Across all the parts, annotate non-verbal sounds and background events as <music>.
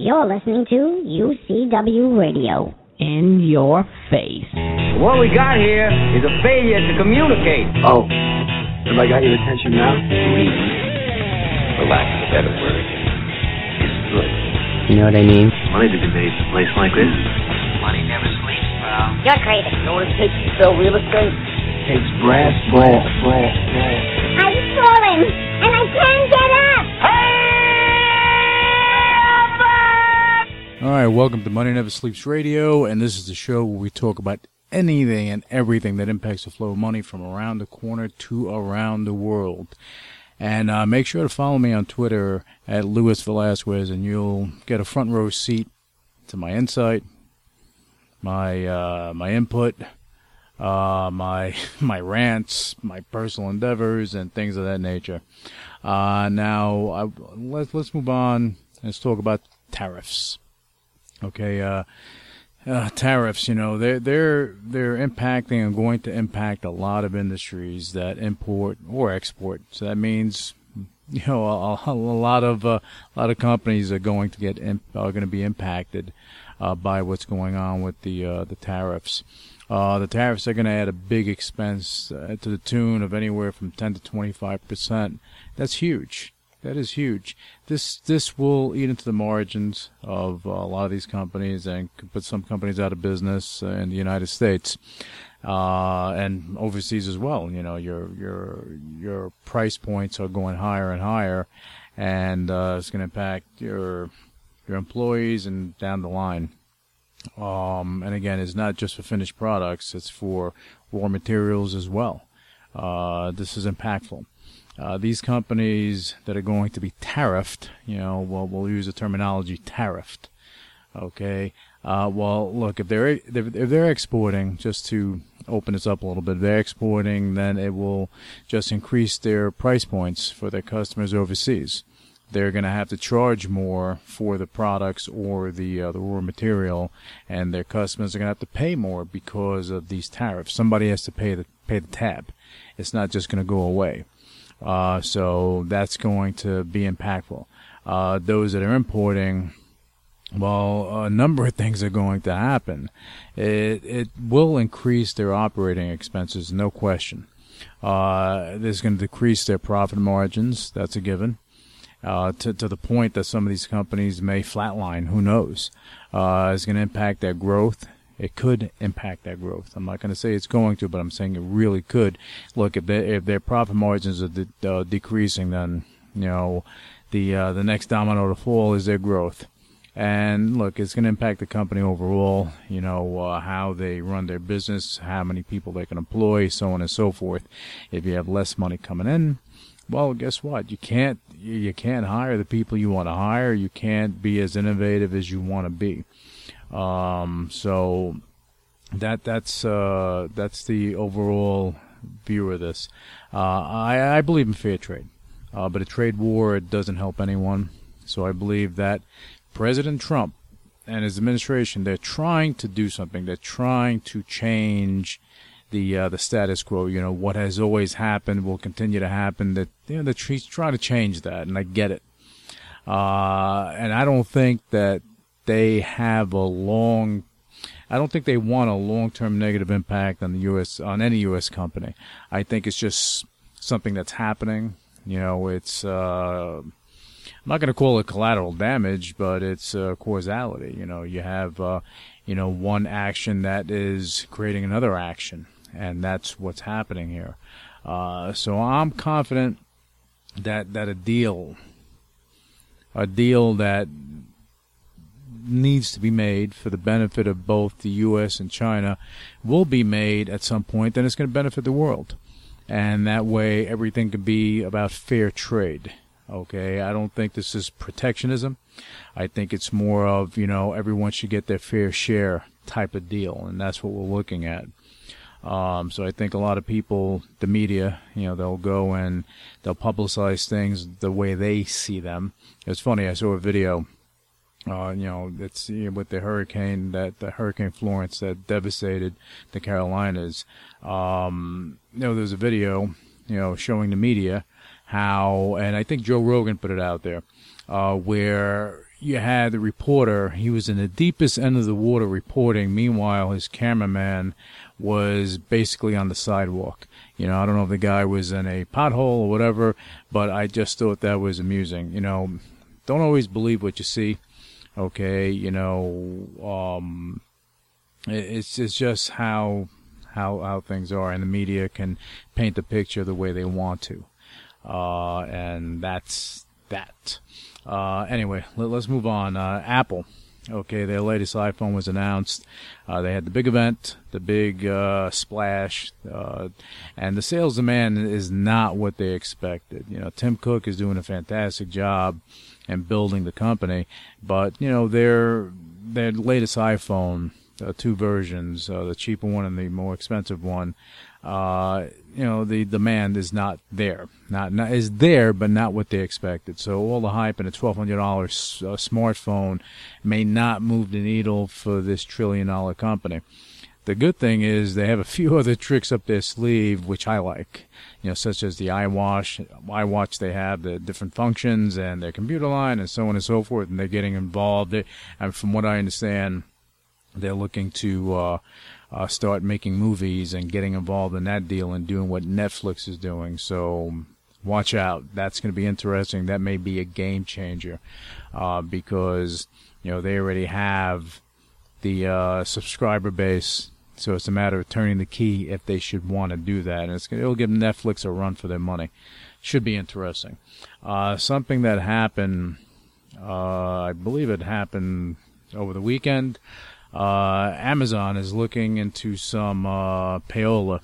You're listening to UCW Radio. In your face. What we got here is a failure to communicate. Oh, have I got your attention now? For lack of a better word, is good. You know what I mean? Money to be made in a place like this. Money never sleeps, pal. You're crazy. You know what it takes to sell real estate? It takes brass, brass, brass, brass. I'm falling, and I can't get up. All right, welcome to Money Never Sleeps Radio, and this is the show where we talk about anything and everything that impacts the flow of money from around the corner to around the world. And uh, make sure to follow me on Twitter at Luis Velasquez, and you'll get a front row seat to my insight, my uh, my input, uh, my <laughs> my rants, my personal endeavors, and things of that nature. Uh, now, I, let's let's move on. Let's talk about tariffs. Okay, uh, uh, tariffs. You know, they're they're they're impacting and going to impact a lot of industries that import or export. So that means, you know, a, a lot of uh, a lot of companies are going to get imp- are going to be impacted uh, by what's going on with the uh, the tariffs. Uh, the tariffs are going to add a big expense uh, to the tune of anywhere from 10 to 25 percent. That's huge. That is huge. This this will eat into the margins of uh, a lot of these companies and could put some companies out of business uh, in the United States uh, and overseas as well. You know, your your your price points are going higher and higher, and uh, it's going to impact your your employees and down the line. Um, and again, it's not just for finished products; it's for raw materials as well. Uh, this is impactful. Uh, these companies that are going to be tariffed, you know, well, we'll use the terminology tariffed. Okay. Uh, well, look, if they're if they're exporting, just to open this up a little bit, they're exporting, then it will just increase their price points for their customers overseas. They're going to have to charge more for the products or the uh, the raw material, and their customers are going to have to pay more because of these tariffs. Somebody has to pay the pay the tab. It's not just going to go away. Uh, so that's going to be impactful. Uh, those that are importing, well, a number of things are going to happen. It it will increase their operating expenses, no question. Uh, this going to decrease their profit margins. That's a given. Uh, to to the point that some of these companies may flatline. Who knows? Uh, it's going to impact their growth it could impact that growth. I'm not going to say it's going to, but I'm saying it really could. Look, if, they, if their profit margins are de- uh, decreasing, then you know the uh, the next domino to fall is their growth. And look, it's going to impact the company overall. You know uh, how they run their business, how many people they can employ, so on and so forth. If you have less money coming in, well, guess what? You can't you can't hire the people you want to hire. You can't be as innovative as you want to be. Um, so that that's uh, that's the overall view of this. Uh, I, I believe in fair trade, uh, but a trade war it doesn't help anyone. So I believe that President Trump and his administration they're trying to do something. They're trying to change the uh, the status quo. You know what has always happened will continue to happen. That you know they're trying to change that, and I get it. Uh, and I don't think that they have a long I don't think they want a long-term negative impact on the U.S. on any U.S. company. I think it's just something that's happening. You know, it's uh, I'm not going to call it collateral damage, but it's uh, causality. You know, you have uh, you know one action that is creating another action, and that's what's happening here. Uh, so I'm confident that that a deal, a deal that needs to be made for the benefit of both the U.S. and China will be made at some point, then it's going to benefit the world. And that way, everything can be about fair trade. Okay, I don't think this is protectionism. I think it's more of, you know, everyone should get their fair share type of deal, and that's what we're looking at. Um, so I think a lot of people, the media, you know, they'll go and they'll publicize things the way they see them. It's funny, I saw a video uh, you know, it's you know, with the hurricane that the Hurricane Florence that devastated the Carolinas. Um, you know, there's a video, you know, showing the media how, and I think Joe Rogan put it out there, uh, where you had the reporter. He was in the deepest end of the water reporting. Meanwhile, his cameraman was basically on the sidewalk. You know, I don't know if the guy was in a pothole or whatever, but I just thought that was amusing. You know, don't always believe what you see. Okay, you know, um, it's it's just how how how things are, and the media can paint the picture the way they want to, uh, and that's that. Uh, anyway, let, us move on. Uh, Apple. Okay, their latest iPhone was announced. Uh, they had the big event, the big uh, splash, uh, and the sales demand is not what they expected. You know, Tim Cook is doing a fantastic job in building the company, but you know their their latest iPhone, uh, two versions, uh, the cheaper one and the more expensive one, uh, you know, the demand is not there. Not, not is there, but not what they expected. So all the hype and a twelve hundred dollars uh, smartphone may not move the needle for this trillion dollar company. The good thing is they have a few <laughs> other tricks up their sleeve, which I like. You know, such as the iWatch, iWatch. They have the different functions and their computer line and so on and so forth, and they're getting involved. And from what I understand, they're looking to. Uh, uh, start making movies and getting involved in that deal and doing what Netflix is doing. So watch out. That's going to be interesting. That may be a game changer uh, because you know they already have the uh, subscriber base. So it's a matter of turning the key if they should want to do that, and it'll give Netflix a run for their money. Should be interesting. Uh, something that happened, uh, I believe it happened over the weekend. Uh, Amazon is looking into some uh, payola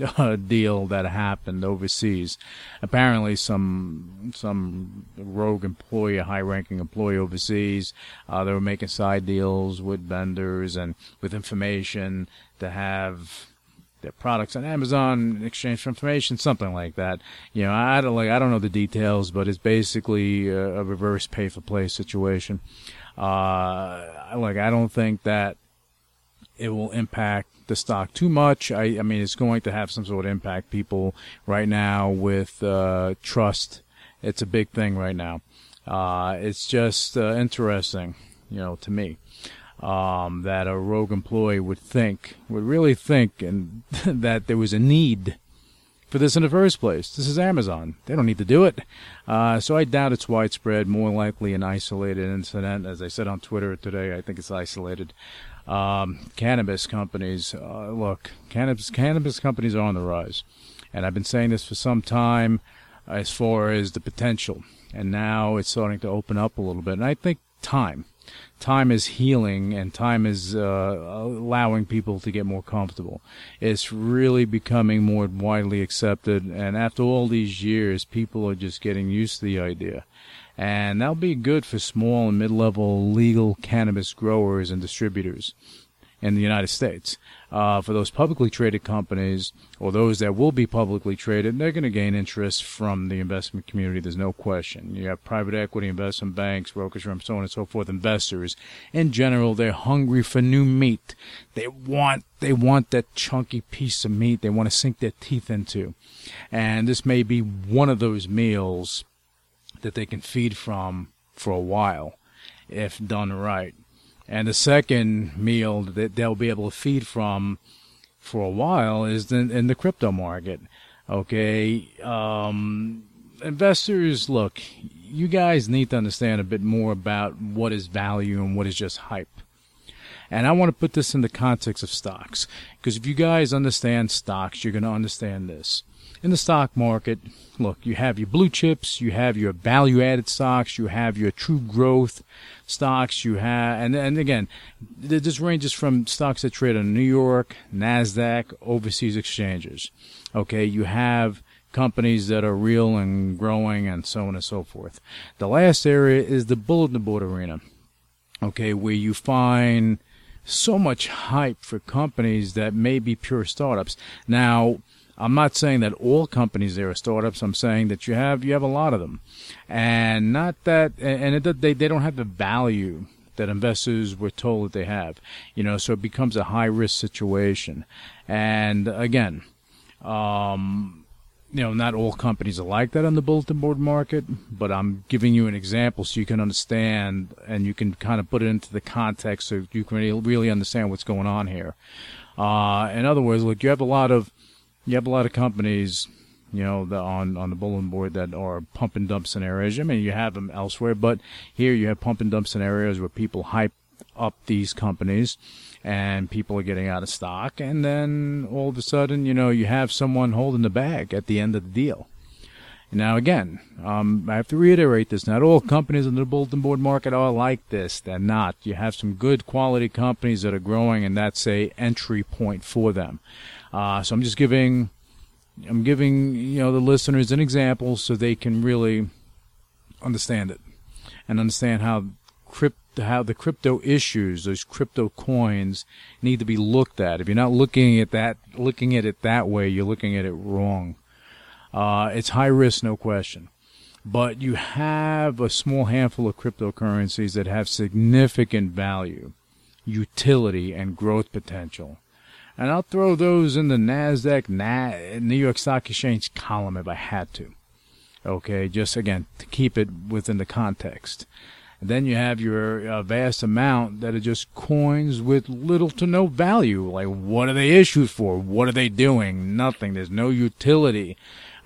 uh, deal that happened overseas. Apparently, some some rogue employee, a high-ranking employee overseas, uh, they were making side deals with vendors and with information to have their products on Amazon in exchange for information, something like that. You know, I don't like I don't know the details, but it's basically a, a reverse pay for play situation. Uh, like I don't think that it will impact the stock too much. I, I mean, it's going to have some sort of impact. People right now with uh, trust, it's a big thing right now. Uh, it's just uh, interesting, you know, to me. Um, that a rogue employee would think, would really think, and <laughs> that there was a need for this in the first place. This is Amazon. They don't need to do it. Uh, so I doubt it's widespread, more likely an isolated incident. As I said on Twitter today, I think it's isolated. Um, cannabis companies, uh, look, cannabis, cannabis companies are on the rise. And I've been saying this for some time as far as the potential. And now it's starting to open up a little bit. And I think time time is healing and time is uh, allowing people to get more comfortable. It's really becoming more widely accepted, and after all these years, people are just getting used to the idea. And that'll be good for small and mid level legal cannabis growers and distributors in the United States. Uh, for those publicly traded companies or those that will be publicly traded, they're going to gain interest from the investment community. There's no question. You have private equity, investment banks, brokerage firms, so on and so forth. Investors, in general, they're hungry for new meat. They want they want that chunky piece of meat. They want to sink their teeth into, and this may be one of those meals that they can feed from for a while, if done right. And the second meal that they'll be able to feed from for a while is in, in the crypto market. Okay. Um, investors, look, you guys need to understand a bit more about what is value and what is just hype. And I want to put this in the context of stocks. Because if you guys understand stocks, you're going to understand this in the stock market, look, you have your blue chips, you have your value added stocks, you have your true growth stocks, you have, and, and again, this ranges from stocks that trade on New York, NASDAQ, overseas exchanges. Okay, you have companies that are real and growing and so on and so forth. The last area is the bulletin board arena. Okay, where you find so much hype for companies that may be pure startups. Now, I'm not saying that all companies there are startups. I'm saying that you have you have a lot of them, and not that and it, they they don't have the value that investors were told that they have. You know, so it becomes a high risk situation. And again, um, you know, not all companies are like that on the bulletin board market, but I'm giving you an example so you can understand and you can kind of put it into the context so you can really, really understand what's going on here. Uh, in other words, look, you have a lot of you have a lot of companies, you know, the, on on the bulletin board that are pump and dump scenarios. I mean, you have them elsewhere, but here you have pump and dump scenarios where people hype up these companies and people are getting out of stock. And then all of a sudden, you know, you have someone holding the bag at the end of the deal. Now, again, um, I have to reiterate this. Not all companies in the bulletin board market are like this. They're not. You have some good quality companies that are growing, and that's a entry point for them. Uh, so I'm just giving, I'm giving you know the listeners an example so they can really understand it and understand how crypt how the crypto issues, those crypto coins, need to be looked at. If you're not looking at that, looking at it that way, you're looking at it wrong. Uh, it's high risk, no question. But you have a small handful of cryptocurrencies that have significant value, utility, and growth potential. And I'll throw those in the NASDAQ, Na- New York Stock Exchange column if I had to. Okay, just again, to keep it within the context. And then you have your uh, vast amount that are just coins with little to no value. Like, what are they issued for? What are they doing? Nothing. There's no utility.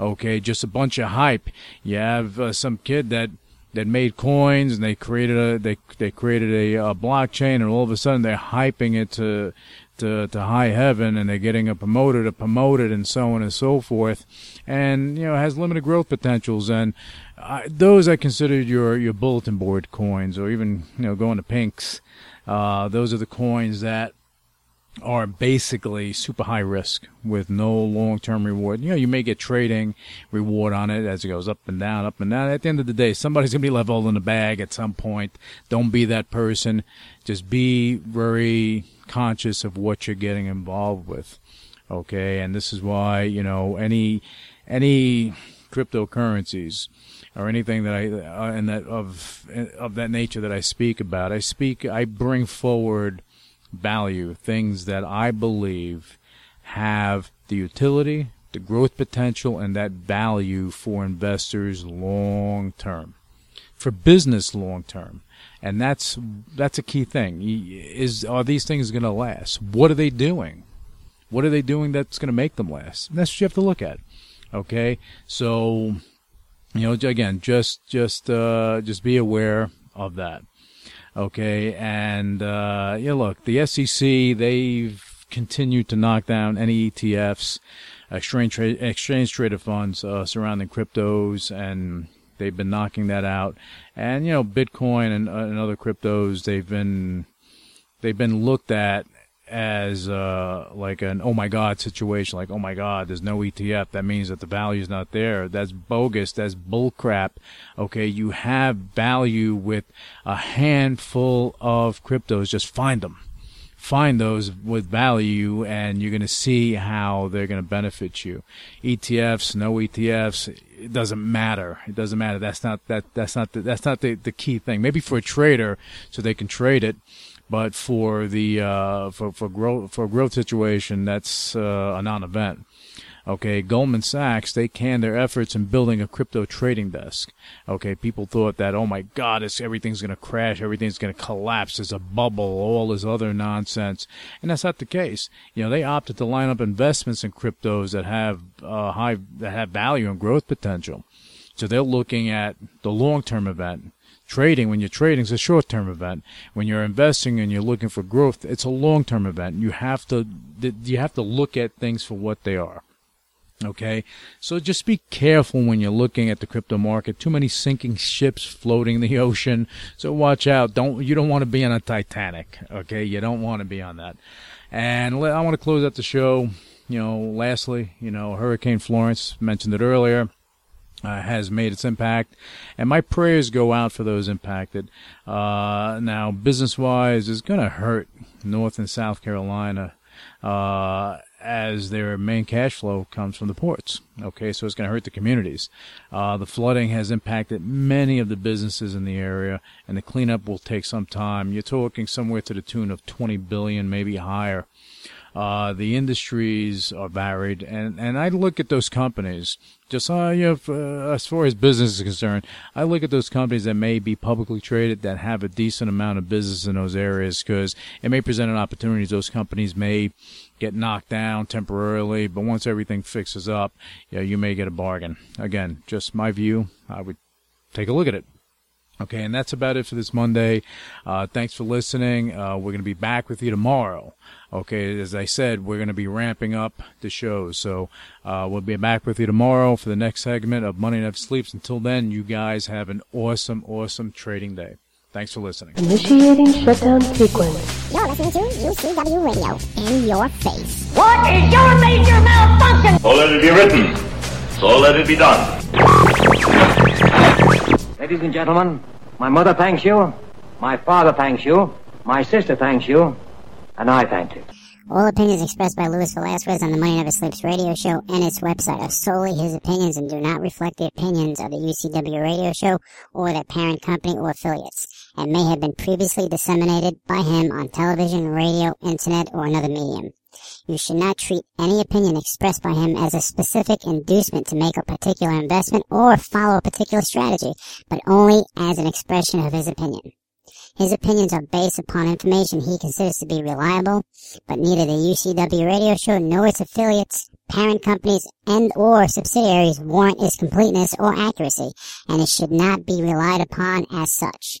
Okay, just a bunch of hype. You have uh, some kid that that made coins and they created a they they created a, a blockchain and all of a sudden they're hyping it to to, to high heaven and they're getting a promoter to promote it and so on and so forth. And you know has limited growth potentials. And uh, those I consider your your bulletin board coins or even you know going to pinks. Uh, those are the coins that are basically super high risk with no long term reward. You know, you may get trading reward on it as it goes up and down, up and down. At the end of the day, somebody's going to be left holding the bag at some point. Don't be that person. Just be very conscious of what you're getting involved with. Okay. And this is why, you know, any, any cryptocurrencies or anything that I, uh, and that of, of that nature that I speak about, I speak, I bring forward value, things that I believe have the utility, the growth potential, and that value for investors long term, for business long term. And that's that's a key thing. Is are these things going to last? What are they doing? What are they doing that's going to make them last? And that's what you have to look at. Okay, so you know, again, just just uh, just be aware of that. Okay, and uh, yeah, look, the SEC they've continued to knock down any ETFs, exchange tra- exchange traded funds uh, surrounding cryptos, and they've been knocking that out. And you know, Bitcoin and, uh, and other cryptos they've been they've been looked at as uh, like an oh my god situation like oh my god there's no ETF that means that the value is not there. That's bogus. That's bullcrap. Okay you have value with a handful of cryptos. Just find them. Find those with value and you're going to see how they're going to benefit you. ETFs no ETFs it doesn't matter. It doesn't matter. That's not that that's not the, that's not the, the key thing. Maybe for a trader so they can trade it but for the uh, for for growth for growth situation, that's uh, a non-event. Okay, Goldman Sachs they canned their efforts in building a crypto trading desk. Okay, people thought that oh my God, it's, everything's going to crash, everything's going to collapse, there's a bubble, all this other nonsense, and that's not the case. You know, they opted to line up investments in cryptos that have uh, high that have value and growth potential. So they're looking at the long-term event trading when you're trading is a short-term event. When you're investing and you're looking for growth it's a long-term event. You have to you have to look at things for what they are okay? So just be careful when you're looking at the crypto market. Too many sinking ships floating in the <laughs> ocean. So watch out. Don't you don't want to be on a titanic okay? You don't want to be on that. And i want to close out the show. You know lastly you know hurricane florence mentioned it earlier uh, has made its impact, and my prayers go out for those impacted. Uh, now, business-wise, it's going to hurt North and South Carolina uh, as their main cash flow comes from the ports. Okay, so it's going to hurt the communities. Uh, the flooding has impacted many of the businesses in the area, and the cleanup will take some time. You're talking somewhere to the tune of 20 billion, maybe higher. Uh, the industries are varied, and, and I look at those companies, just uh, you know, uh, as far as business is concerned, I look at those companies that may be publicly traded that have a decent amount of business in those areas because it may present an opportunity. Those companies may get knocked down temporarily, but once everything fixes up, yeah, you may get a bargain. Again, just my view. I would take a look at it. Okay, and that's about it for this Monday. Uh, thanks for listening. Uh, we're going to be back with you tomorrow. Okay, as I said, we're going to be ramping up the shows. So uh, we'll be back with you tomorrow for the next segment of Money Never Sleeps. Until then, you guys have an awesome, awesome trading day. Thanks for listening. Initiating shutdown sequence. You're listening to UCW Radio in your face. What is your major malfunction? So let it be written. So let it be done. Ladies and gentlemen, my mother thanks you, my father thanks you, my sister thanks you, and I thank you. All opinions expressed by Luis Velasquez on the Money Never Sleeps radio show and its website are solely his opinions and do not reflect the opinions of the UCW radio show or their parent company or affiliates, and may have been previously disseminated by him on television, radio, internet, or another medium. You should not treat any opinion expressed by him as a specific inducement to make a particular investment or follow a particular strategy, but only as an expression of his opinion. His opinions are based upon information he considers to be reliable, but neither the UCW radio show nor its affiliates, parent companies, and or subsidiaries warrant its completeness or accuracy, and it should not be relied upon as such.